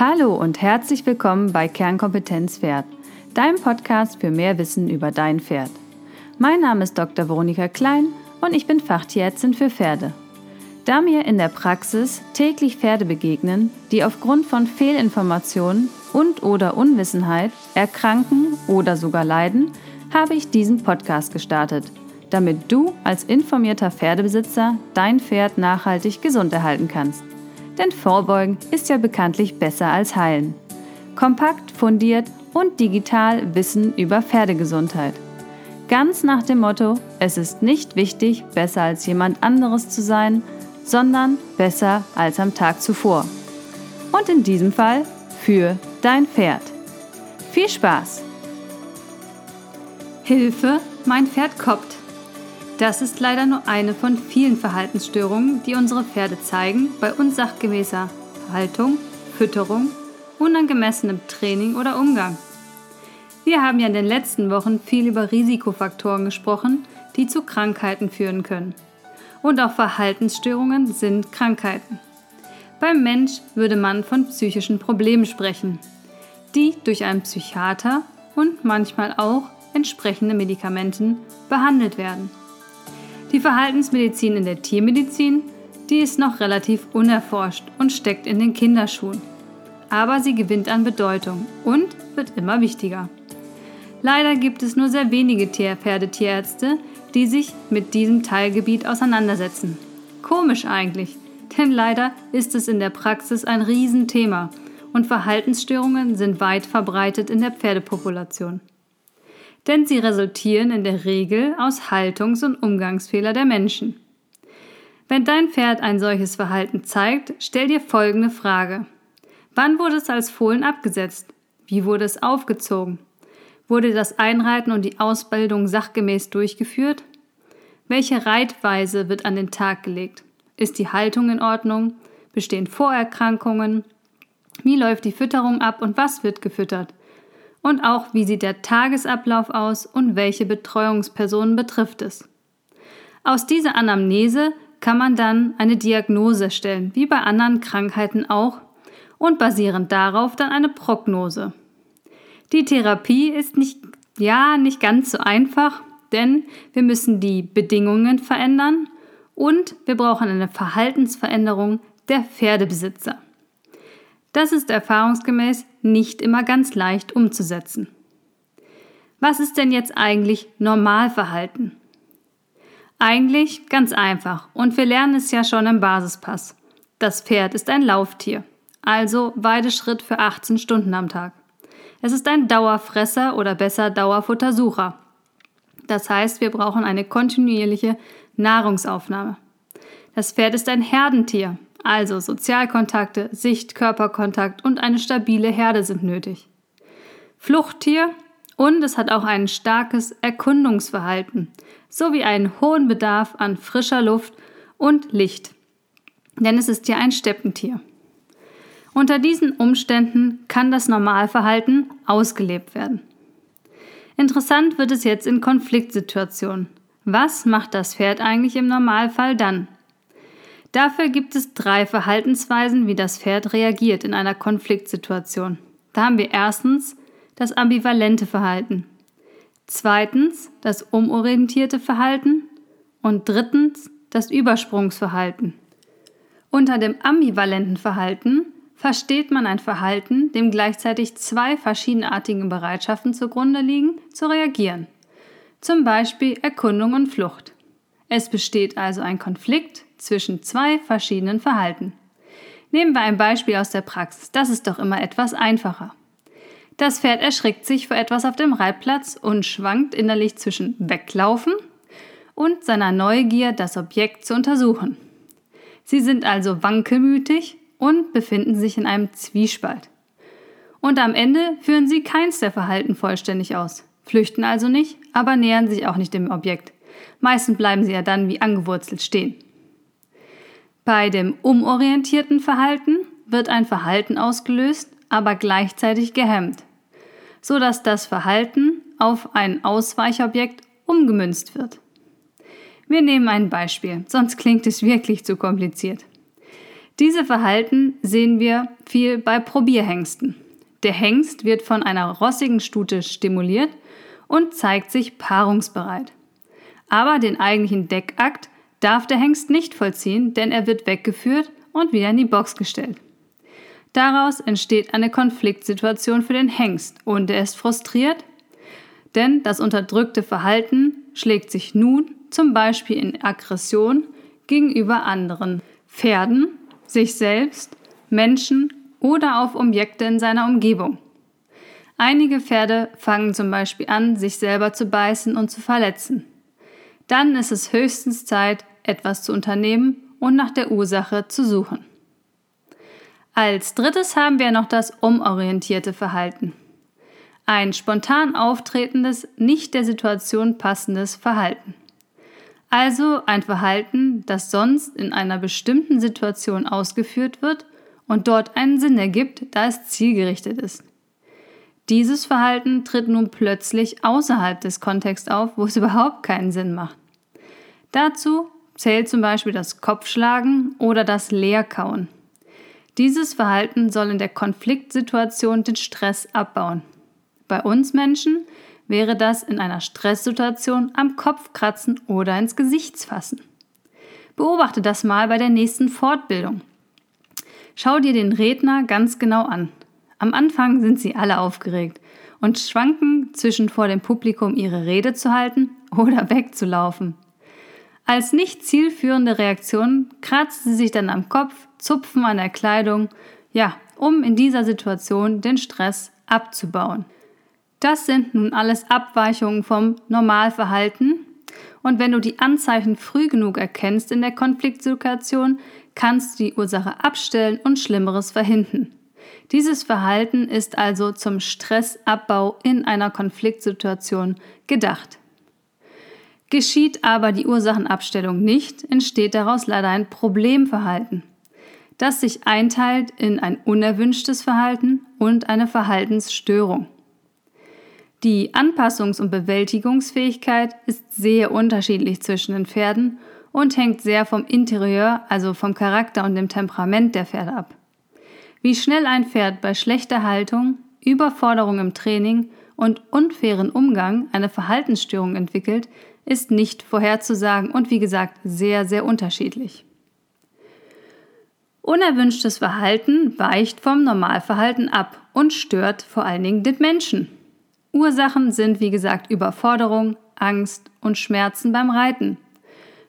Hallo und herzlich willkommen bei Kernkompetenz Pferd, deinem Podcast für mehr Wissen über dein Pferd. Mein Name ist Dr. Veronika Klein und ich bin Fachtierärztin für Pferde. Da mir in der Praxis täglich Pferde begegnen, die aufgrund von Fehlinformationen und/oder Unwissenheit erkranken oder sogar leiden, habe ich diesen Podcast gestartet, damit du als informierter Pferdebesitzer dein Pferd nachhaltig gesund erhalten kannst. Denn Vorbeugen ist ja bekanntlich besser als Heilen. Kompakt, fundiert und digital Wissen über Pferdegesundheit. Ganz nach dem Motto, es ist nicht wichtig, besser als jemand anderes zu sein, sondern besser als am Tag zuvor. Und in diesem Fall für dein Pferd. Viel Spaß! Hilfe, mein Pferd koppt. Das ist leider nur eine von vielen Verhaltensstörungen, die unsere Pferde zeigen bei unsachgemäßer Haltung, Fütterung, unangemessenem Training oder Umgang. Wir haben ja in den letzten Wochen viel über Risikofaktoren gesprochen, die zu Krankheiten führen können. Und auch Verhaltensstörungen sind Krankheiten. Beim Mensch würde man von psychischen Problemen sprechen, die durch einen Psychiater und manchmal auch entsprechende Medikamenten behandelt werden. Die Verhaltensmedizin in der Tiermedizin, die ist noch relativ unerforscht und steckt in den Kinderschuhen. Aber sie gewinnt an Bedeutung und wird immer wichtiger. Leider gibt es nur sehr wenige Pferdetierärzte, die sich mit diesem Teilgebiet auseinandersetzen. Komisch eigentlich, denn leider ist es in der Praxis ein Riesenthema und Verhaltensstörungen sind weit verbreitet in der Pferdepopulation denn sie resultieren in der Regel aus Haltungs- und Umgangsfehler der Menschen. Wenn dein Pferd ein solches Verhalten zeigt, stell dir folgende Frage. Wann wurde es als Fohlen abgesetzt? Wie wurde es aufgezogen? Wurde das Einreiten und die Ausbildung sachgemäß durchgeführt? Welche Reitweise wird an den Tag gelegt? Ist die Haltung in Ordnung? Bestehen Vorerkrankungen? Wie läuft die Fütterung ab und was wird gefüttert? Und auch wie sieht der Tagesablauf aus und welche Betreuungspersonen betrifft es. Aus dieser Anamnese kann man dann eine Diagnose stellen, wie bei anderen Krankheiten auch, und basierend darauf dann eine Prognose. Die Therapie ist nicht, ja, nicht ganz so einfach, denn wir müssen die Bedingungen verändern und wir brauchen eine Verhaltensveränderung der Pferdebesitzer. Das ist erfahrungsgemäß nicht immer ganz leicht umzusetzen. Was ist denn jetzt eigentlich Normalverhalten? Eigentlich ganz einfach und wir lernen es ja schon im Basispass. Das Pferd ist ein Lauftier, also Weideschritt für 18 Stunden am Tag. Es ist ein Dauerfresser oder besser Dauerfuttersucher. Das heißt, wir brauchen eine kontinuierliche Nahrungsaufnahme. Das Pferd ist ein Herdentier, also Sozialkontakte, Sicht, Körperkontakt und eine stabile Herde sind nötig. Fluchttier und es hat auch ein starkes Erkundungsverhalten sowie einen hohen Bedarf an frischer Luft und Licht. Denn es ist ja ein Steppentier. Unter diesen Umständen kann das Normalverhalten ausgelebt werden. Interessant wird es jetzt in Konfliktsituationen. Was macht das Pferd eigentlich im Normalfall dann? Dafür gibt es drei Verhaltensweisen, wie das Pferd reagiert in einer Konfliktsituation. Da haben wir erstens das ambivalente Verhalten, zweitens das umorientierte Verhalten und drittens das Übersprungsverhalten. Unter dem ambivalenten Verhalten versteht man ein Verhalten, dem gleichzeitig zwei verschiedenartige Bereitschaften zugrunde liegen, zu reagieren. Zum Beispiel Erkundung und Flucht. Es besteht also ein Konflikt zwischen zwei verschiedenen Verhalten. Nehmen wir ein Beispiel aus der Praxis, das ist doch immer etwas einfacher. Das Pferd erschrickt sich vor etwas auf dem Reitplatz und schwankt innerlich zwischen Weglaufen und seiner Neugier, das Objekt zu untersuchen. Sie sind also wankelmütig und befinden sich in einem Zwiespalt. Und am Ende führen sie keins der Verhalten vollständig aus, flüchten also nicht, aber nähern sich auch nicht dem Objekt. Meistens bleiben sie ja dann wie angewurzelt stehen. Bei dem umorientierten Verhalten wird ein Verhalten ausgelöst, aber gleichzeitig gehemmt, so dass das Verhalten auf ein Ausweichobjekt umgemünzt wird. Wir nehmen ein Beispiel, sonst klingt es wirklich zu kompliziert. Diese Verhalten sehen wir viel bei Probierhengsten. Der Hengst wird von einer rossigen Stute stimuliert und zeigt sich paarungsbereit. Aber den eigentlichen Deckakt darf der Hengst nicht vollziehen, denn er wird weggeführt und wieder in die Box gestellt. Daraus entsteht eine Konfliktsituation für den Hengst und er ist frustriert, denn das unterdrückte Verhalten schlägt sich nun zum Beispiel in Aggression gegenüber anderen Pferden, sich selbst, Menschen oder auf Objekte in seiner Umgebung. Einige Pferde fangen zum Beispiel an, sich selber zu beißen und zu verletzen. Dann ist es höchstens Zeit, etwas zu unternehmen und nach der Ursache zu suchen. Als drittes haben wir noch das umorientierte Verhalten. Ein spontan auftretendes, nicht der Situation passendes Verhalten. Also ein Verhalten, das sonst in einer bestimmten Situation ausgeführt wird und dort einen Sinn ergibt, da es zielgerichtet ist. Dieses Verhalten tritt nun plötzlich außerhalb des Kontexts auf, wo es überhaupt keinen Sinn macht. Dazu zählt zum Beispiel das Kopfschlagen oder das Leerkauen. Dieses Verhalten soll in der Konfliktsituation den Stress abbauen. Bei uns Menschen wäre das in einer Stresssituation am Kopf kratzen oder ins Gesicht fassen. Beobachte das mal bei der nächsten Fortbildung. Schau dir den Redner ganz genau an. Am Anfang sind sie alle aufgeregt und schwanken zwischen vor dem Publikum ihre Rede zu halten oder wegzulaufen. Als nicht zielführende Reaktion kratzen sie sich dann am Kopf, zupfen an der Kleidung, ja, um in dieser Situation den Stress abzubauen. Das sind nun alles Abweichungen vom Normalverhalten. Und wenn du die Anzeichen früh genug erkennst in der Konfliktsituation, kannst du die Ursache abstellen und Schlimmeres verhindern. Dieses Verhalten ist also zum Stressabbau in einer Konfliktsituation gedacht. Geschieht aber die Ursachenabstellung nicht, entsteht daraus leider ein Problemverhalten, das sich einteilt in ein unerwünschtes Verhalten und eine Verhaltensstörung. Die Anpassungs- und Bewältigungsfähigkeit ist sehr unterschiedlich zwischen den Pferden und hängt sehr vom Interieur, also vom Charakter und dem Temperament der Pferde ab. Wie schnell ein Pferd bei schlechter Haltung, Überforderung im Training und unfairen Umgang eine Verhaltensstörung entwickelt, ist nicht vorherzusagen und wie gesagt sehr, sehr unterschiedlich. Unerwünschtes Verhalten weicht vom Normalverhalten ab und stört vor allen Dingen den Menschen. Ursachen sind, wie gesagt, Überforderung, Angst und Schmerzen beim Reiten,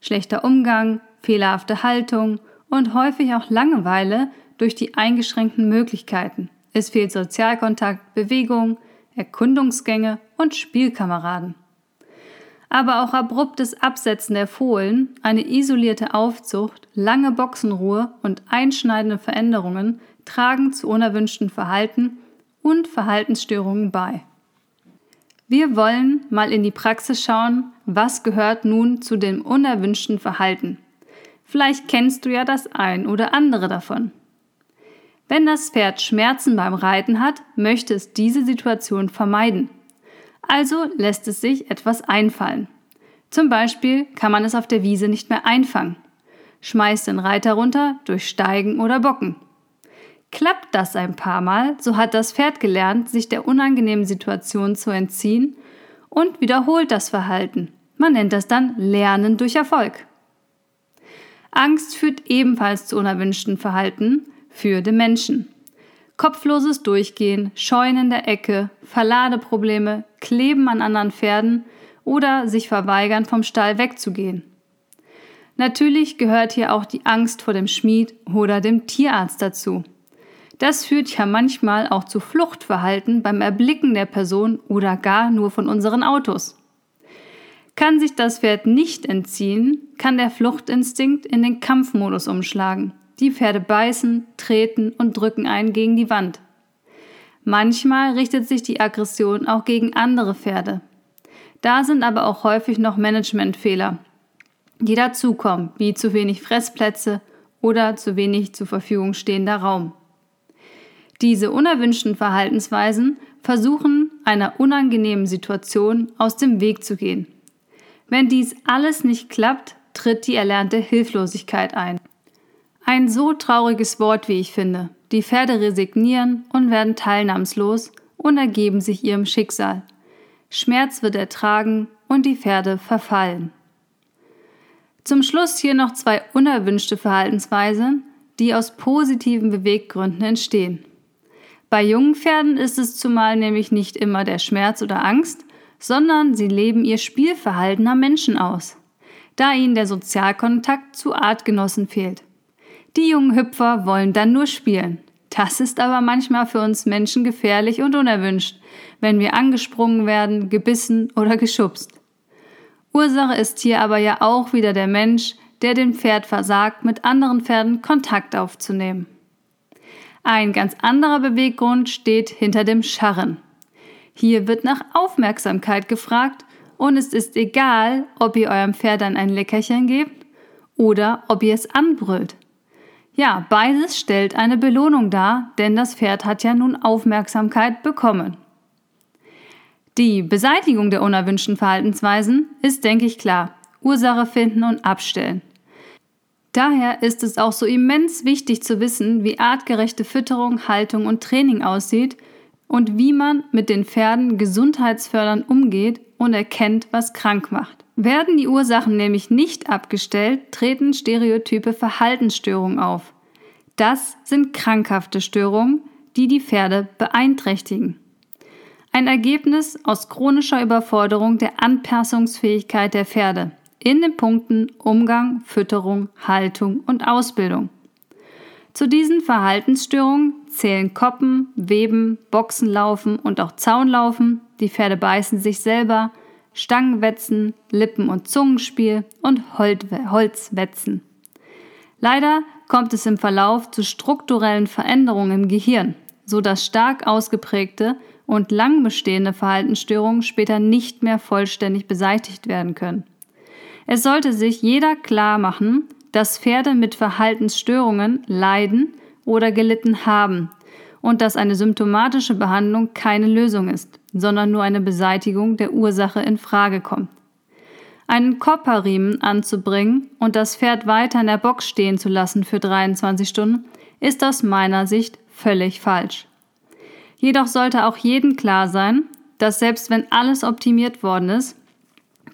schlechter Umgang, fehlerhafte Haltung und häufig auch Langeweile durch die eingeschränkten Möglichkeiten. Es fehlt Sozialkontakt, Bewegung, Erkundungsgänge und Spielkameraden. Aber auch abruptes Absetzen der Fohlen, eine isolierte Aufzucht, lange Boxenruhe und einschneidende Veränderungen tragen zu unerwünschten Verhalten und Verhaltensstörungen bei. Wir wollen mal in die Praxis schauen, was gehört nun zu dem unerwünschten Verhalten. Vielleicht kennst du ja das ein oder andere davon. Wenn das Pferd Schmerzen beim Reiten hat, möchte es diese Situation vermeiden. Also lässt es sich etwas einfallen. Zum Beispiel kann man es auf der Wiese nicht mehr einfangen. Schmeißt den Reiter runter durch Steigen oder Bocken. Klappt das ein paar Mal, so hat das Pferd gelernt, sich der unangenehmen Situation zu entziehen und wiederholt das Verhalten. Man nennt das dann Lernen durch Erfolg. Angst führt ebenfalls zu unerwünschten Verhalten für den Menschen. Kopfloses Durchgehen, Scheuen in der Ecke, Verladeprobleme, Kleben an anderen Pferden oder sich verweigern, vom Stall wegzugehen. Natürlich gehört hier auch die Angst vor dem Schmied oder dem Tierarzt dazu. Das führt ja manchmal auch zu Fluchtverhalten beim Erblicken der Person oder gar nur von unseren Autos. Kann sich das Pferd nicht entziehen, kann der Fluchtinstinkt in den Kampfmodus umschlagen. Die Pferde beißen, treten und drücken einen gegen die Wand. Manchmal richtet sich die Aggression auch gegen andere Pferde. Da sind aber auch häufig noch Managementfehler, die dazukommen, wie zu wenig Fressplätze oder zu wenig zur Verfügung stehender Raum. Diese unerwünschten Verhaltensweisen versuchen, einer unangenehmen Situation aus dem Weg zu gehen. Wenn dies alles nicht klappt, tritt die erlernte Hilflosigkeit ein. Ein so trauriges Wort, wie ich finde. Die Pferde resignieren und werden teilnahmslos und ergeben sich ihrem Schicksal. Schmerz wird ertragen und die Pferde verfallen. Zum Schluss hier noch zwei unerwünschte Verhaltensweisen, die aus positiven Beweggründen entstehen. Bei jungen Pferden ist es zumal nämlich nicht immer der Schmerz oder Angst, sondern sie leben ihr Spielverhalten am Menschen aus, da ihnen der Sozialkontakt zu Artgenossen fehlt. Die jungen Hüpfer wollen dann nur spielen. Das ist aber manchmal für uns Menschen gefährlich und unerwünscht, wenn wir angesprungen werden, gebissen oder geschubst. Ursache ist hier aber ja auch wieder der Mensch, der dem Pferd versagt, mit anderen Pferden Kontakt aufzunehmen. Ein ganz anderer Beweggrund steht hinter dem Scharren. Hier wird nach Aufmerksamkeit gefragt und es ist egal, ob ihr eurem Pferd dann ein Leckerchen gebt oder ob ihr es anbrüllt. Ja, beides stellt eine Belohnung dar, denn das Pferd hat ja nun Aufmerksamkeit bekommen. Die Beseitigung der unerwünschten Verhaltensweisen ist, denke ich, klar. Ursache finden und abstellen. Daher ist es auch so immens wichtig zu wissen, wie artgerechte Fütterung, Haltung und Training aussieht und wie man mit den Pferden gesundheitsfördernd umgeht und erkennt, was krank macht. Werden die Ursachen nämlich nicht abgestellt, treten stereotype Verhaltensstörungen auf. Das sind krankhafte Störungen, die die Pferde beeinträchtigen. Ein Ergebnis aus chronischer Überforderung der Anpassungsfähigkeit der Pferde in den Punkten Umgang, Fütterung, Haltung und Ausbildung. Zu diesen Verhaltensstörungen zählen Koppen, Weben, Boxenlaufen und auch Zaunlaufen, die Pferde beißen sich selber, Stangenwetzen, Lippen- und Zungenspiel und Holzwetzen. Leider kommt es im Verlauf zu strukturellen Veränderungen im Gehirn, so dass stark ausgeprägte und lang bestehende Verhaltensstörungen später nicht mehr vollständig beseitigt werden können. Es sollte sich jeder klar machen, dass Pferde mit Verhaltensstörungen leiden oder gelitten haben und dass eine symptomatische Behandlung keine Lösung ist, sondern nur eine Beseitigung der Ursache in Frage kommt. Einen Kopperriemen anzubringen und das Pferd weiter in der Box stehen zu lassen für 23 Stunden ist aus meiner Sicht völlig falsch. Jedoch sollte auch jedem klar sein, dass selbst wenn alles optimiert worden ist,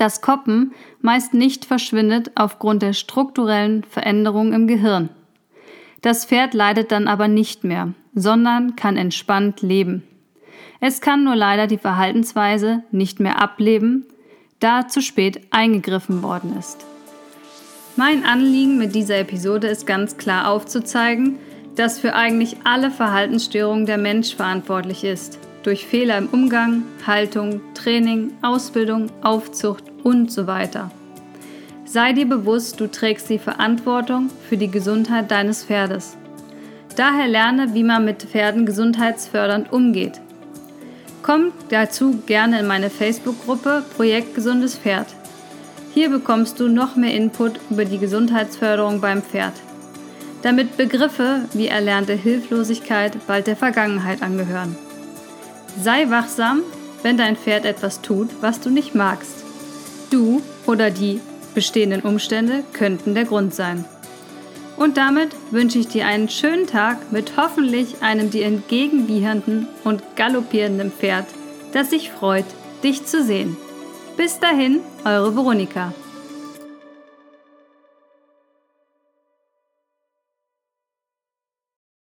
das Koppen meist nicht verschwindet aufgrund der strukturellen Veränderungen im Gehirn. Das Pferd leidet dann aber nicht mehr, sondern kann entspannt leben. Es kann nur leider die Verhaltensweise nicht mehr ableben, da zu spät eingegriffen worden ist. Mein Anliegen mit dieser Episode ist ganz klar aufzuzeigen, dass für eigentlich alle Verhaltensstörungen der Mensch verantwortlich ist. Durch Fehler im Umgang, Haltung, Training, Ausbildung, Aufzucht und so weiter. Sei dir bewusst, du trägst die Verantwortung für die Gesundheit deines Pferdes. Daher lerne, wie man mit Pferden gesundheitsfördernd umgeht. Komm dazu gerne in meine Facebook-Gruppe Projekt Gesundes Pferd. Hier bekommst du noch mehr Input über die Gesundheitsförderung beim Pferd, damit Begriffe wie erlernte Hilflosigkeit bald der Vergangenheit angehören. Sei wachsam, wenn dein Pferd etwas tut, was du nicht magst. Du oder die bestehenden Umstände könnten der Grund sein. Und damit wünsche ich dir einen schönen Tag mit hoffentlich einem dir entgegenwiehernden und galoppierenden Pferd, das sich freut, dich zu sehen. Bis dahin, eure Veronika.